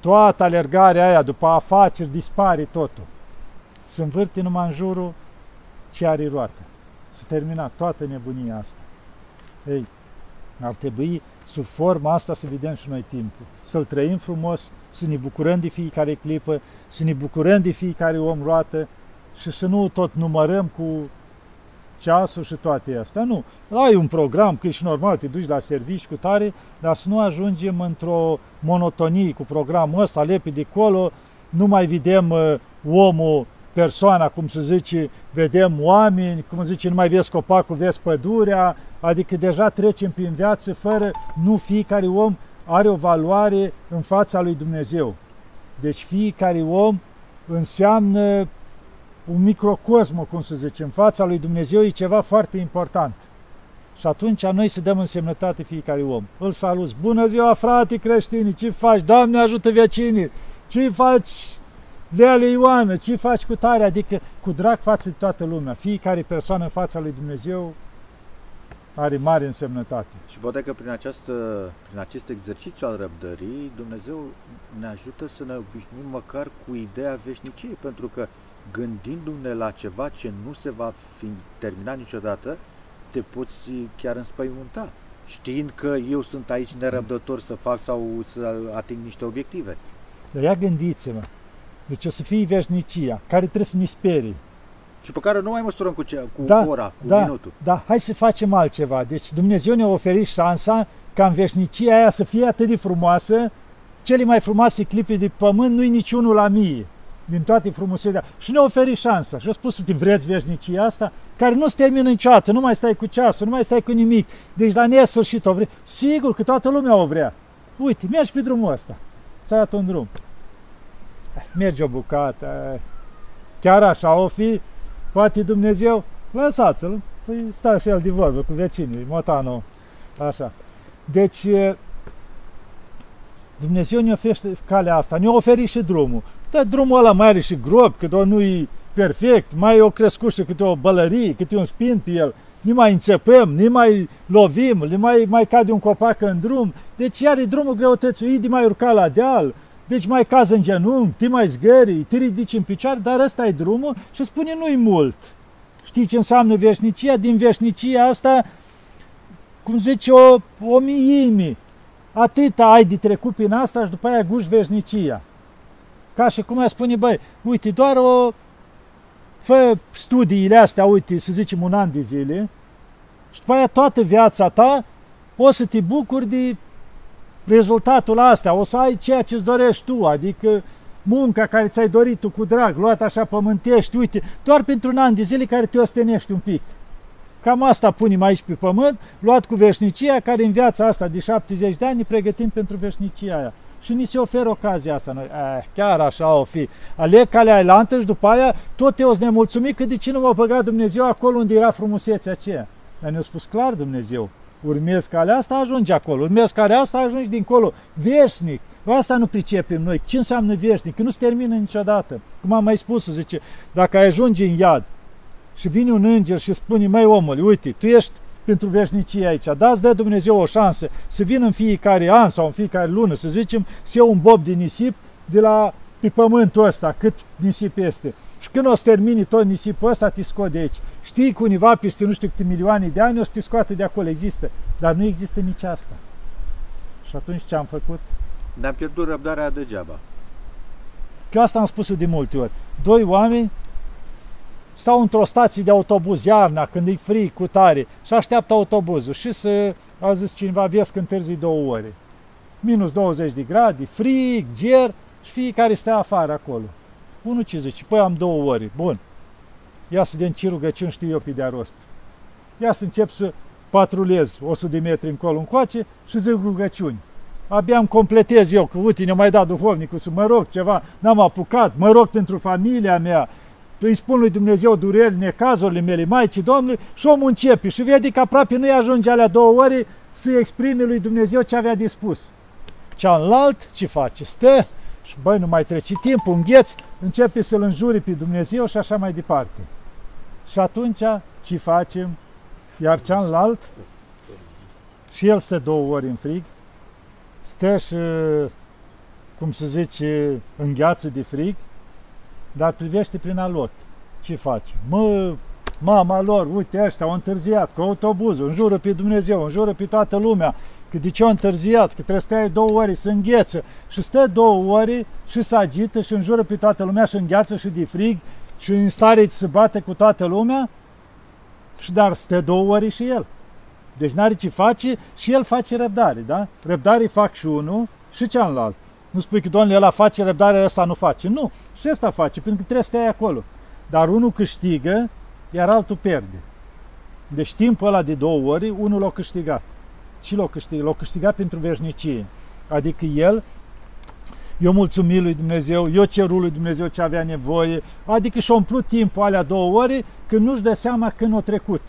toată alergarea aia după afaceri dispare totul. Se învârte numai în jurul ce are roată. S-a terminat toată nebunia asta. Ei, ar trebui sub forma asta să vedem și noi timpul. Să-l trăim frumos, să ne bucurăm de fiecare clipă, să ne bucurăm de fiecare om roată și să nu tot numărăm cu ceasul și toate astea. Nu. Ai un program, că ești normal, te duci la servici cu tare, dar să nu ajungem într-o monotonie cu programul ăsta, lepi de acolo, nu mai vedem uh, omul, persoana, cum se zice, vedem oameni, cum zice, nu mai vezi copacul, vezi pădurea, adică deja trecem prin viață fără, nu fiecare om are o valoare în fața lui Dumnezeu. Deci fiecare om înseamnă un microcosm, cum să zice, în fața lui Dumnezeu e ceva foarte important. Și atunci noi să dăm însemnătate fiecare om. Îl salut. Bună ziua, frate creștini, ce faci? Doamne ajută vecinii! Ce faci, Leale Ioană? Ce faci cu tare? Adică cu drag față de toată lumea. Fiecare persoană în fața lui Dumnezeu are mare însemnătate. Și poate că prin, această, prin acest exercițiu al răbdării, Dumnezeu ne ajută să ne obișnuim măcar cu ideea veșniciei, pentru că gândindu-ne la ceva ce nu se va fi terminat niciodată, te poți chiar înspăimânta, știind că eu sunt aici nerăbdător să fac sau să ating niște obiective. Dar ia gândiți-vă, deci o să fie veșnicia, care trebuie să ne sperie. Și pe care nu mai măsurăm cu, ce, cu Da, ora, cu da, minutul. Da, hai să facem altceva. Deci Dumnezeu ne-a oferit șansa ca în veșnicia aia să fie atât de frumoasă, cele mai frumoase clipe de pământ nu-i niciunul la mie din toate frumusețea. Și ne-a oferit șansa. Și a spus să te vreți veșnicia asta, care nu se termină niciodată, nu mai stai cu ceasul, nu mai stai cu nimic. Deci la nesfârșit o vrei. Sigur că toată lumea o vrea. Uite, mergi pe drumul ăsta. Ți-ai dat un drum. Mergi o bucată. Chiar așa o fi. Poate Dumnezeu, lăsați-l. Păi stai și el de vorbă cu vecinii, motanul. Așa. Deci, Dumnezeu ne oferă calea asta, ne-a oferit și drumul. Dar drumul ăla mai are și grob, că doar nu-i perfect, mai e o crescușă câte o bălărie, câte un spin pe el, ne mai înțepăm, ne mai lovim, ne mai, mai cade un copac în drum, deci are drumul greutății, de mai urca la deal, deci mai cază în genunchi, te mai zgări, te ridici în picioare, dar ăsta e drumul și spune nu-i mult. Știi ce înseamnă veșnicia? Din veșnicia asta, cum zice, o, o miime. Atâta ai de trecut prin asta și după aia guși veșnicia. Ca și cum a spune, băi, uite, doar o, fă studiile astea, uite, să zicem un an de zile, și după aia toată viața ta o să te bucuri de rezultatul astea, o să ai ceea ce-ți dorești tu, adică munca care ți-ai dorit tu cu drag, luat așa pământești, uite, doar pentru un an de zile care te ostenești un pic. Cam asta punem aici pe pământ, luat cu veșnicia, care în viața asta de 70 de ani ne pregătim pentru veșnicia aia. Și ni se oferă ocazia asta noi. Eh, chiar așa o fi. Aleg calea ailantă și după aia tot eu sunt nemulțumit că de ce nu m-a băgat Dumnezeu acolo unde era frumusețea aceea. Dar ne-a spus clar Dumnezeu, urmezi calea asta, ajungi acolo, urmezi calea asta, ajungi dincolo, veșnic. Asta nu pricepem noi. Ce înseamnă veșnic? Că nu se termină niciodată. Cum am mai spus, zice, dacă ai ajunge în iad și vine un înger și spune, mai omul, uite, tu ești pentru veșnicie aici. Dați de Dumnezeu o șansă să vină în fiecare an sau în fiecare lună, să zicem, să iau un bob de nisip de la pe pământul ăsta, cât nisip este. Și când o să termini tot nisipul ăsta, te scot de aici. Știi că univa peste nu știu câte milioane de ani o să te scoate de acolo, există. Dar nu există nici asta. Și atunci ce am făcut? Ne-am pierdut răbdarea degeaba. Că asta am spus de multe ori. Doi oameni stau într-o stație de autobuz iarna, când e frig, cu tare, și așteaptă autobuzul și să, a zis cineva, vezi că întârzi două ore. Minus 20 de grade, frig, ger și fiecare stă afară acolo. Unul ce zice, păi am două ore, bun. Ia să de ce rugăciuni știu eu pe de rost. Ia să încep să patrulez 100 de metri încolo încoace și zic rugăciuni. Abia îmi completez eu, că uite, ne mai dat duhovnicul să mă rog ceva, n-am apucat, mă rog pentru familia mea, îi spun lui Dumnezeu dureri, necazurile mele, Maicii Domnului și omul începe și vede că aproape nu-i ajunge alea două ore să exprime lui Dumnezeu ce avea de spus. Cealalt ce face? Stă și băi, nu mai trece timpul, îngheț, începe să-L înjuri pe Dumnezeu și așa mai departe. Și atunci ce facem? Iar cealalt și el stă două ori în frig, stă și cum se zice, îngheață de frig, dar privește prin alot. Ce face? Mă, mama lor, uite ăștia au întârziat cu autobuzul, înjură pe Dumnezeu, înjură pe toată lumea, că de ce au întârziat, că trebuie să stai două ore să îngheță și stă două ore și să agită și înjură pe toată lumea și îngheață și de frig și în stare să bate cu toată lumea și dar stă două ore și el. Deci n-are ce face și el face răbdare, da? Răbdare fac și unul și cealaltă. Nu spui că, doamne, ăla face răbdare, ăsta nu face. Nu, și ăsta face, pentru că trebuie să stai acolo. Dar unul câștigă, iar altul pierde. Deci timpul ăla de două ori, unul l-a câștigat. Și l-a câștigat? L-a câștigat pentru veșnicie. Adică el, eu mulțumit lui Dumnezeu, eu cerul lui Dumnezeu ce avea nevoie, adică și-a umplut timpul alea două ore când nu-și dă seama când a trecut.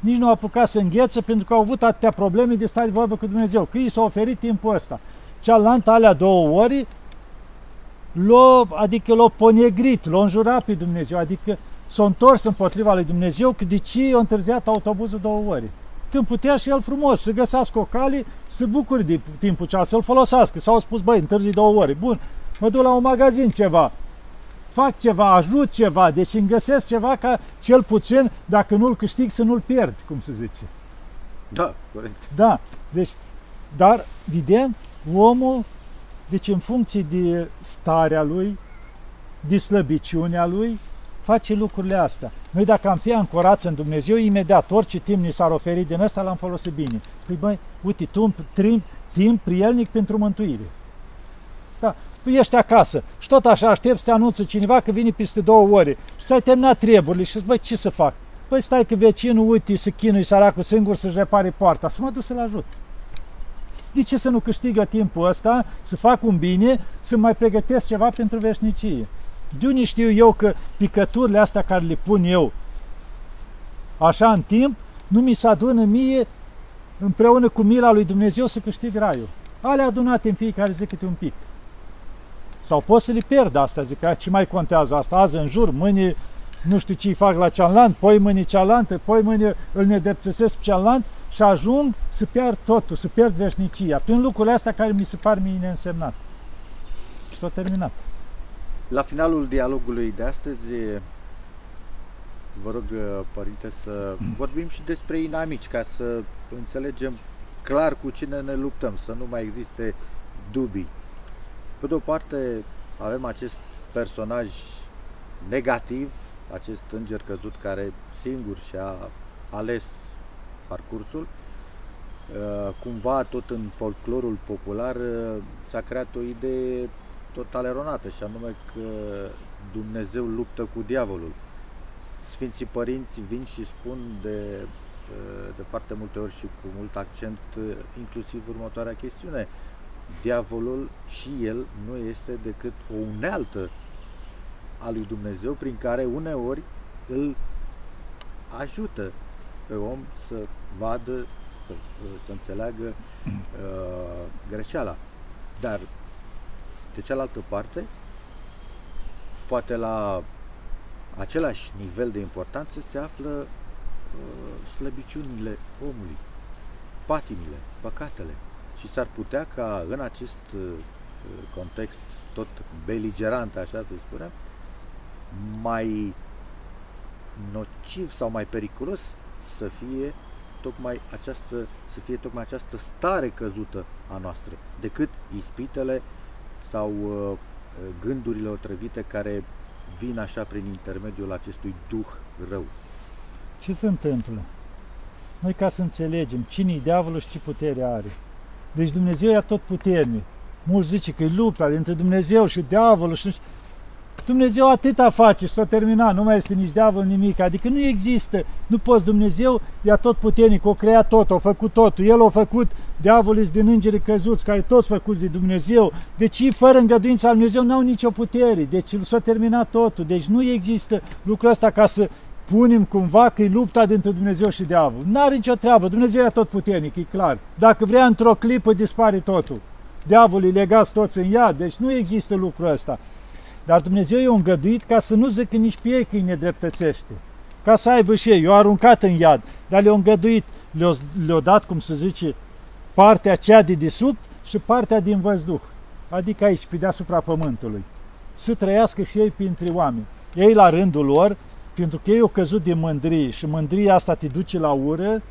Nici nu a apucat să îngheță pentru că au avut atâtea probleme de stat de vorbă cu Dumnezeu, că i s-a oferit timpul ăsta. Cealaltă alea două ori, l-a, adică l-a ponegrit, l-a înjurat pe Dumnezeu, adică s-a întors împotriva lui Dumnezeu că de ce a întârziat autobuzul două ori. Când putea și el frumos să găsească o cale, să bucuri de timpul ceas, să-l folosească. S-au spus, băi, întârzi două ori. Bun, mă duc la un magazin ceva, fac ceva, ajut ceva, deci îmi găsesc ceva ca cel puțin, dacă nu-l câștig, să nu-l pierd, cum se zice. Da, corect. Da, deci, dar, vedem, omul, deci în funcție de starea lui, de slăbiciunea lui, face lucrurile astea. Noi dacă am fi ancorați în Dumnezeu, imediat orice timp ni s-ar oferi din ăsta, l-am folosit bine. Păi băi, uite, tu timp, timp prielnic pentru mântuire. Da, tu ești acasă și tot așa aștepți să te anunță cineva că vine peste două ore și ți-ai terminat treburile și zici, băi, ce să fac? Păi stai că vecinul, uite, să chinui săracul singur să-și repare poarta, să mă duc să-l ajut. De ce să nu câștig eu timpul ăsta, să fac un bine, să mai pregătesc ceva pentru veșnicie? De unde știu eu că picăturile astea care le pun eu așa în timp, nu mi se adună mie împreună cu mila lui Dumnezeu să câștig raiul. Ale adunate în fiecare zi câte un pic. Sau pot să le pierd asta, zic, ce mai contează asta? Azi în jur, mâine nu știu ce fac la cealaltă, poi mâine cealaltă, poi mâine îl nedreptățesc cealaltă și ajung să pierd totul, să pierd veșnicia, prin lucrurile astea care mi se par mie neînsemnat. Și s-a terminat. La finalul dialogului de astăzi, vă rog, părinte, să vorbim și despre inamici, ca să înțelegem clar cu cine ne luptăm, să nu mai existe dubii. Pe de o parte, avem acest personaj negativ, acest înger căzut care singur și-a ales parcursul. Cumva, tot în folclorul popular, s-a creat o idee total eronată și anume că Dumnezeu luptă cu diavolul. Sfinții părinți vin și spun de, de foarte multe ori și cu mult accent inclusiv următoarea chestiune. Diavolul și el nu este decât o unealtă a lui Dumnezeu prin care uneori îl ajută pe om să vadă, să, să înțeleagă uh, greșeala. Dar de cealaltă parte, poate la același nivel de importanță se află uh, slăbiciunile omului, patimile, păcatele. Și s-ar putea ca în acest uh, context tot beligerant, așa să spunem, mai nociv sau mai periculos să fie tocmai această, să fie tocmai această stare căzută a noastră, decât ispitele sau uh, gândurile otrăvite care vin așa prin intermediul acestui duh rău. Ce se întâmplă? Noi ca să înțelegem cine e diavolul și ce putere are. Deci Dumnezeu e tot puternic. Mulți zice că e lupta dintre Dumnezeu și diavolul și Dumnezeu atâta face și s-a terminat, nu mai este nici diavol, nimic. Adică nu există, nu poți, Dumnezeu e tot puternic, o creat tot, a făcut totul. El a făcut diavolii din îngeri căzuți, care toți făcuți de Dumnezeu. Deci fără îngăduința lui Dumnezeu n-au nicio putere. Deci s-a terminat totul. Deci nu există lucrul ăsta ca să punem cumva că e lupta dintre Dumnezeu și diavol. N-are nicio treabă, Dumnezeu e tot puternic, e clar. Dacă vrea într-o clipă dispare totul. Diavolii legați toți în ea, deci nu există lucrul ăsta. Dar Dumnezeu i-a îngăduit ca să nu zică nici pe ei că îi nedreptățește. Ca să aibă și ei. I-a aruncat în iad, dar le-a îngăduit, le-a, le dat, cum se zice, partea aceea de desubt și partea din văzduh. adică aici, pe deasupra pământului, să trăiască și ei printre oameni. Ei la rândul lor, pentru că ei au căzut de mândrie și mândria asta te duce la ură,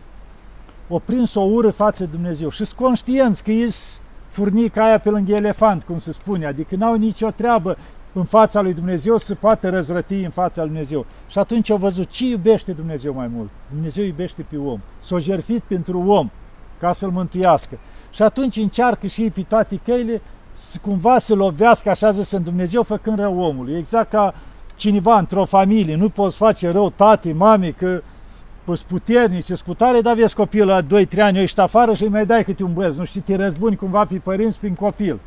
o prins o ură față de Dumnezeu și sunt conștienți că ești furnica aia pe lângă elefant, cum se spune, adică n-au nicio treabă în fața lui Dumnezeu să poată răzrăti în fața lui Dumnezeu. Și atunci au văzut ce iubește Dumnezeu mai mult. Dumnezeu iubește pe om. S-a jertfit pentru om ca să-l mântuiască. Și atunci încearcă și ei pe toate căile să cumva să lovească, așa zis, în Dumnezeu, făcând rău omului. Exact ca cineva într-o familie, nu poți face rău tati, mami, că pus puternici, scutare, dar vezi copilul la 2-3 ani, ești afară și îi mai dai câte un băț, nu știi, te răzbuni cumva pe părinți prin copil.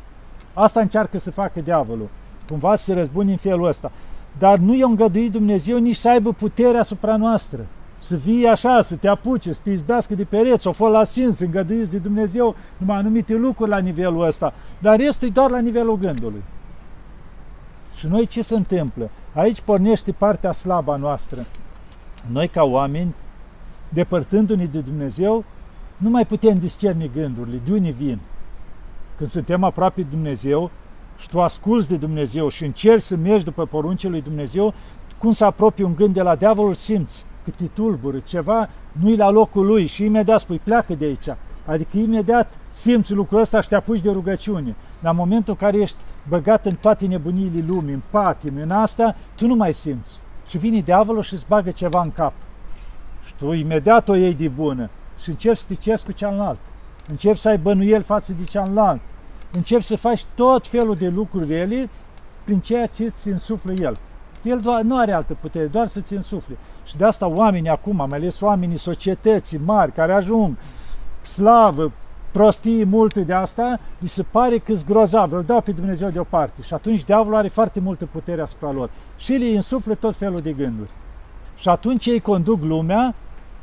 Asta încearcă să facă diavolul, cumva să se răzbuni în felul ăsta. Dar nu i-a îngăduit Dumnezeu nici să aibă putere asupra noastră. Să vii așa, să te apuce, să te izbească de pereți, o fă la simț, îngăduiți de Dumnezeu numai anumite lucruri la nivelul ăsta. Dar restul e doar la nivelul gândului. Și noi ce se întâmplă? Aici pornește partea slabă a noastră. Noi ca oameni, depărtându-ne de Dumnezeu, nu mai putem discerni gândurile, de unde vin. Când suntem aproape de Dumnezeu și tu asculți de Dumnezeu și încerci să mergi după poruncile lui Dumnezeu, cum să apropii un gând de la diavolul, simți că te tulbură, ceva nu-i la locul lui și imediat spui, pleacă de aici. Adică imediat simți lucrul ăsta și te apuci de rugăciune. La momentul în care ești băgat în toate nebuniile lumii, în patime, în asta, tu nu mai simți. Și vine diavolul și îți bagă ceva în cap. Și tu imediat o iei de bună și începi să te cu cealaltă. Începi să ai bănuiel față de cealaltă. Începi să faci tot felul de lucruri ele prin ceea ce îți însuflă el. El doar, nu are altă putere, doar să-ți însufle. Și de asta oamenii acum, mai ales oamenii societății mari care ajung slavă, prostii multe de asta, li se pare că grozav, îl dau pe Dumnezeu deoparte. Și atunci diavolul are foarte multă putere asupra lor. Și îi însuflă tot felul de gânduri. Și atunci ei conduc lumea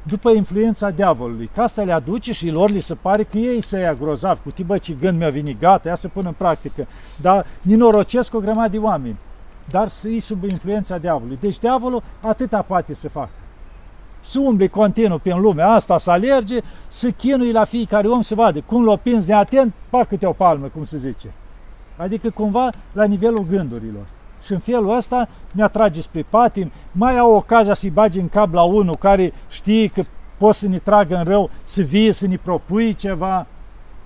după influența diavolului. Ca asta le aduce și lor li se pare că ei să ia grozav, cu tibă ce gând mi-a venit, gata, ia să pun în practică. Dar ninorocesc o grămadă de oameni, dar să îi sub influența diavolului. Deci diavolul atâta poate să facă să umble continuu pe lumea asta, să alerge, să chinui la fiecare om să vadă cum l-o pins neatent, fac câte o palmă, cum se zice. Adică cumva la nivelul gândurilor. Și în felul ăsta ne atrage spre patim, mai au ocazia să-i bagi în cap la unul care știe că poți să ne tragă în rău, să vii, să ne propui ceva.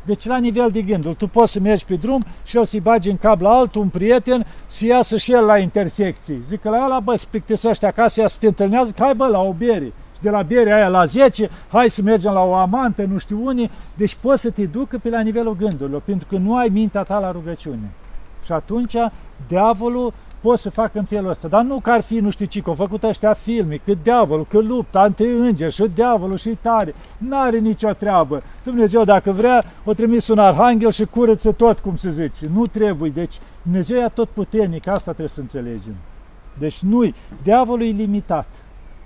Deci la nivel de gândul, tu poți să mergi pe drum și el să-i bagi în cap la altul, un prieten, să iasă și el la intersecții. Zic că la ăla, bă, să plictisește acasă, ia să te întâlnează, hai bă, la o bere de la berea aia la 10, hai să mergem la o amantă, nu știu unii, deci poți să te ducă pe la nivelul gândurilor, pentru că nu ai mintea ta la rugăciune. Și atunci diavolul poate să facă în felul ăsta. Dar nu că ar fi nu știu ce, că au făcut ăștia filme, că diavolul, că lupta între îngeri și diavolul și tare. N-are nicio treabă. Dumnezeu, dacă vrea, o trimis un arhanghel și curăță tot, cum se zice. Nu trebuie. Deci Dumnezeu e tot puternic, asta trebuie să înțelegem. Deci nu-i. Diavolul e limitat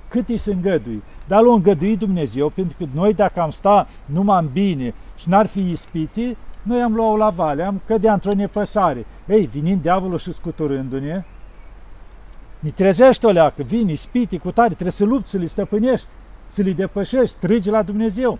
cât îi se îngădui. Dar l-a îngăduit Dumnezeu, pentru că noi dacă am sta numai în bine și n-ar fi ispiti, noi am luat la vale, am cădea într-o nepăsare. Ei, vinind diavolul și scuturându-ne, ne trezește o leacă, vine, ispiti, cu tare, trebuie să lupți, să le stăpânești, să le depășești, strigi la Dumnezeu.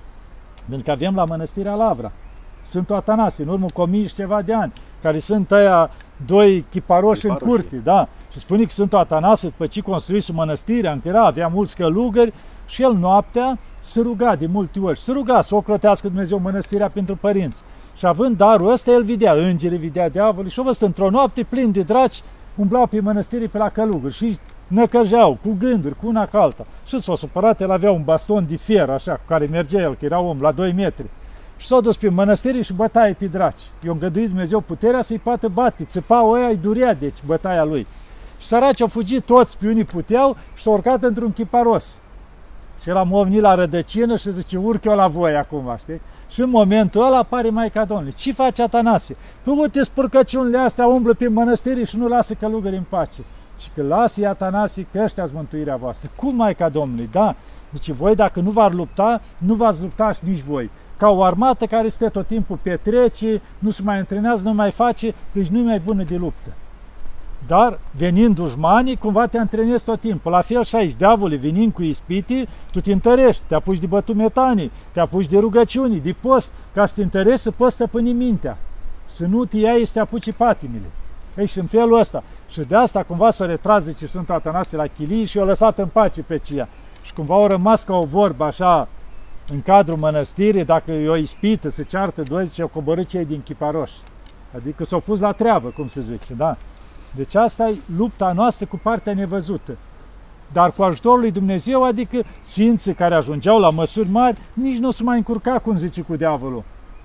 Pentru că avem la mănăstirea Lavra. Sfântul Atanasie, în urmă cu ceva de ani, care sunt aia doi chiparoși în curte, da? Și spune că Sfântul Atanasie, după ce construise mănăstirea în care avea mulți călugări, și el noaptea se ruga de multe ori, se ruga să ocrotească Dumnezeu mănăstirea pentru părinți. Și având darul ăsta, el vedea îngerii, vedea diavolii și o văzut într-o noapte plin de draci, umblau pe mănăstire pe la călugări și năcăjeau cu gânduri, cu una ca alta. Și s-a supărat, el avea un baston de fier, așa, cu care mergea el, că era om la 2 metri. Și s-a dus pe mănăstire și bătaie pe draci. I-a îngăduit Dumnezeu puterea să-i poată bate. Țăpau ăia, îi durea, deci, bătaia lui. Și săraci au fugit toți pe unii puteau și s-au urcat într-un chiparos. Și el a movnit la rădăcină și zice, urc eu la voi acum, știi? Și în momentul ăla apare Maica Domnului. Ce face Atanasie? Păi uite spurcăciunile astea umblă pe mănăstiri și nu lasă călugări în pace. Și că lasă Atanasie că ăștia mântuirea voastră. Cum Maica Domnului? Da. Deci voi dacă nu v-ar lupta, nu v-ați lupta și nici voi. Ca o armată care stă tot timpul petrece, nu se mai antrenează, nu mai face, deci nu e mai bună de luptă. Dar venind dușmanii, cumva te antrenezi tot timpul. La fel și aici, diavolul venind cu ispiti, tu te întărești, te apuci de bătut metanii, te apuci de rugăciuni, de post, ca să te întărești să poți stăpâni mintea. Să nu te iei să te apuci patimile. Ei, și în felul ăsta. Și de asta cumva s-o retras, zice Sfântul Atanasie la chilii și o lăsat în pace pe cia. Și cumva au rămas ca o vorbă așa în cadrul mănăstirii, dacă e o ispită, se ceartă doi, zice, o coborât cei din Chiparoși. Adică s-au pus la treabă, cum se zice, da? Deci asta e lupta noastră cu partea nevăzută. Dar cu ajutorul lui Dumnezeu, adică sfinții care ajungeau la măsuri mari, nici nu se mai încurca, cum zice, cu diavolul.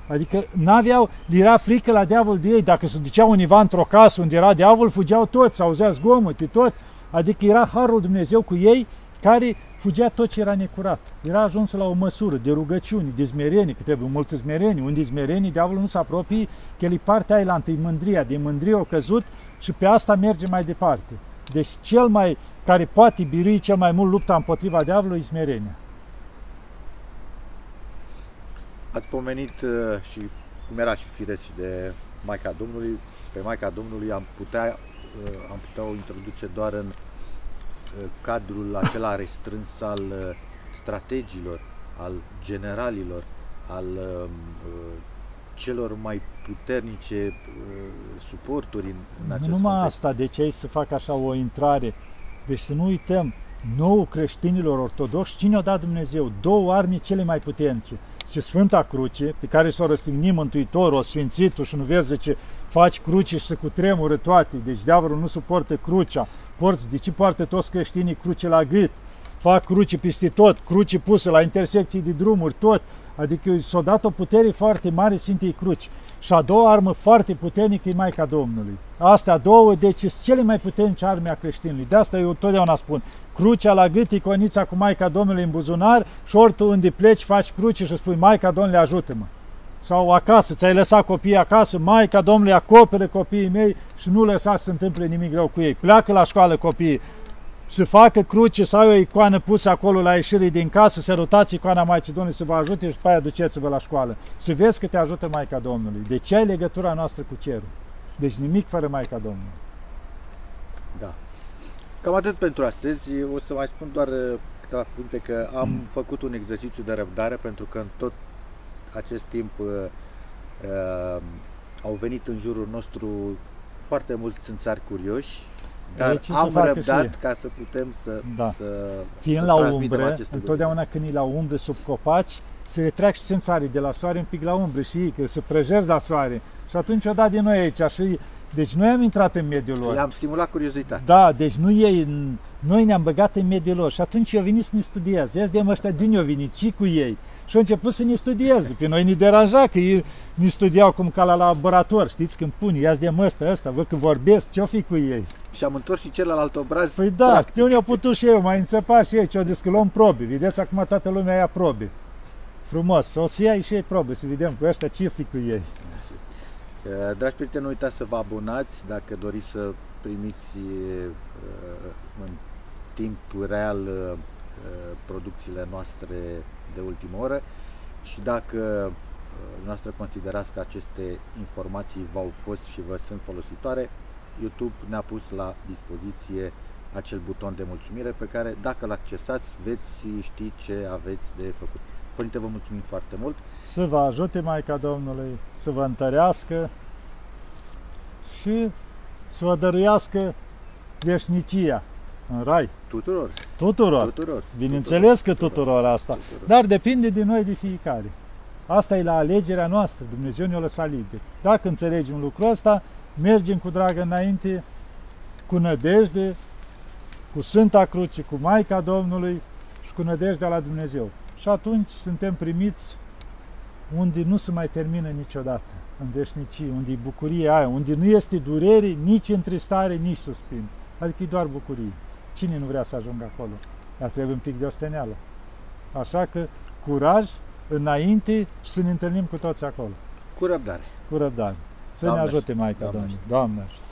Adică n-aveau, era frică la diavol de ei. Dacă se duceau univa într-o casă unde era diavol, fugeau toți, auzea zgomote, tot. Adică era harul Dumnezeu cu ei, care fugea tot ce era necurat. Era ajuns la o măsură de rugăciuni, de smerenie, că trebuie multă smerenie. Unde smerenie, diavolul nu se apropie, că el e partea aia la întâi mândria. De mândrie au căzut și pe asta merge mai departe. Deci cel mai care poate birui cel mai mult lupta împotriva diavolului e smerenia. Ați pomenit uh, și cum era și firesc și de Maica Domnului. Pe Maica Domnului am putea, uh, am putea o introduce doar în uh, cadrul acela restrâns al strategilor, al generalilor, al um, celor mai puternice suporturi în, în acest Nu numai context. asta, de ce ai să fac așa o intrare? Deci să nu uităm, nou creștinilor ortodoxi, cine o dat Dumnezeu? Două arme cele mai puternice și Sfânta Cruce, pe care s-o răstignit Mântuitorul, o sfințit și nu vezi ce faci cruce și se cutremură toate, deci diavolul nu suportă crucea, porți, de ce poartă toți creștinii cruce la gât, fac cruce peste tot, cruce pusă la intersecții de drumuri, tot, adică s-a dat o putere foarte mare Sfintei Cruci. Și a doua armă foarte puternică e Maica Domnului. Astea două, deci sunt cele mai puternice arme a creștinului. De asta eu totdeauna spun, crucea la gât, iconița cu Maica Domnului în buzunar și ortul unde pleci, faci cruce și spui, Maica Domnului ajută-mă. Sau acasă, ți-ai lăsat copiii acasă, Maica Domnului acopere copiii mei și nu lăsa să se întâmple nimic rău cu ei. Pleacă la școală copiii, să facă cruce să ai o icoană pusă acolo la ieșirii din casă, să rutați icoana Maicii Domnului să vă ajute și după aia duceți-vă la școală. Să vezi că te ajută Maica Domnului. De ce ai legătura noastră cu cerul? Deci nimic fără Maica Domnului. Da. Cam atât pentru astăzi. O să mai spun doar uh, câteva cuvinte că am mm. făcut un exercițiu de răbdare pentru că în tot acest timp uh, uh, au venit în jurul nostru foarte mulți țânțari curioși dar ce am răbdat ca să putem să, da. să Fiind să la umbră, întotdeauna când e la umbră sub copaci, se retrag și țânțarii de la soare un pic la umbră și ei, că se prăjesc la soare. Și atunci o dat din noi aici și deci noi am intrat în mediul lor. I-am stimulat curiozitatea. Da, deci nu ei, noi ne-am băgat în mediul lor și atunci eu venit să ne studieze. Ia de ăștia din eu venit, ci cu ei. Și au început să ne studieze. Pe noi ne deranja că ei ne studiau cum ca la laborator, știți, când pun, ia de ăsta, ăsta, văd că vorbesc, ce-o fi cu ei. Și am întors și celălalt obraz. Păi da, practic. de unde au putut și eu, mai înțepat și ei, ce-au zis că luăm probe. Vedeți, acum toată lumea ia probe. Frumos, o să iai și ei probe, să vedem cu ăștia ce fi cu ei. Eh, dragi prieteni, nu uitați să vă abonați dacă doriți să primiți eh, în timp real eh, producțiile noastre de ultimă oră și dacă noastră considerați că aceste informații v-au fost și vă sunt folositoare, YouTube ne-a pus la dispoziție acel buton de mulțumire pe care dacă îl accesați veți ști ce aveți de făcut. Părinte, vă mulțumim foarte mult. Să vă ajute Maica Domnului, să vă întărească și să vă dăruiască veșnicia în rai. Tuturor. Tuturor. Tuturor. Bineînțeles că tuturor asta. Tuturor. Dar depinde de noi de fiecare. Asta e la alegerea noastră. Dumnezeu ne-a lăsat liber. Dacă înțelegem lucrul ăsta, mergem cu dragă înainte, cu nădejde, cu Sfânta Cruce, cu Maica Domnului și cu nădejdea la Dumnezeu. Și atunci suntem primiți unde nu se mai termină niciodată, în veșnicii, unde e bucuria aia, unde nu este durere, nici întristare, nici suspin. Adică e doar bucurie. Cine nu vrea să ajungă acolo? Dar trebuie un pic de osteneală. Așa că curaj, înainte și să ne întâlnim cu toți acolo. Cu răbdare. Cu răbdare. Să Doamne ne ajute Maica Domnului. Doamne ajută.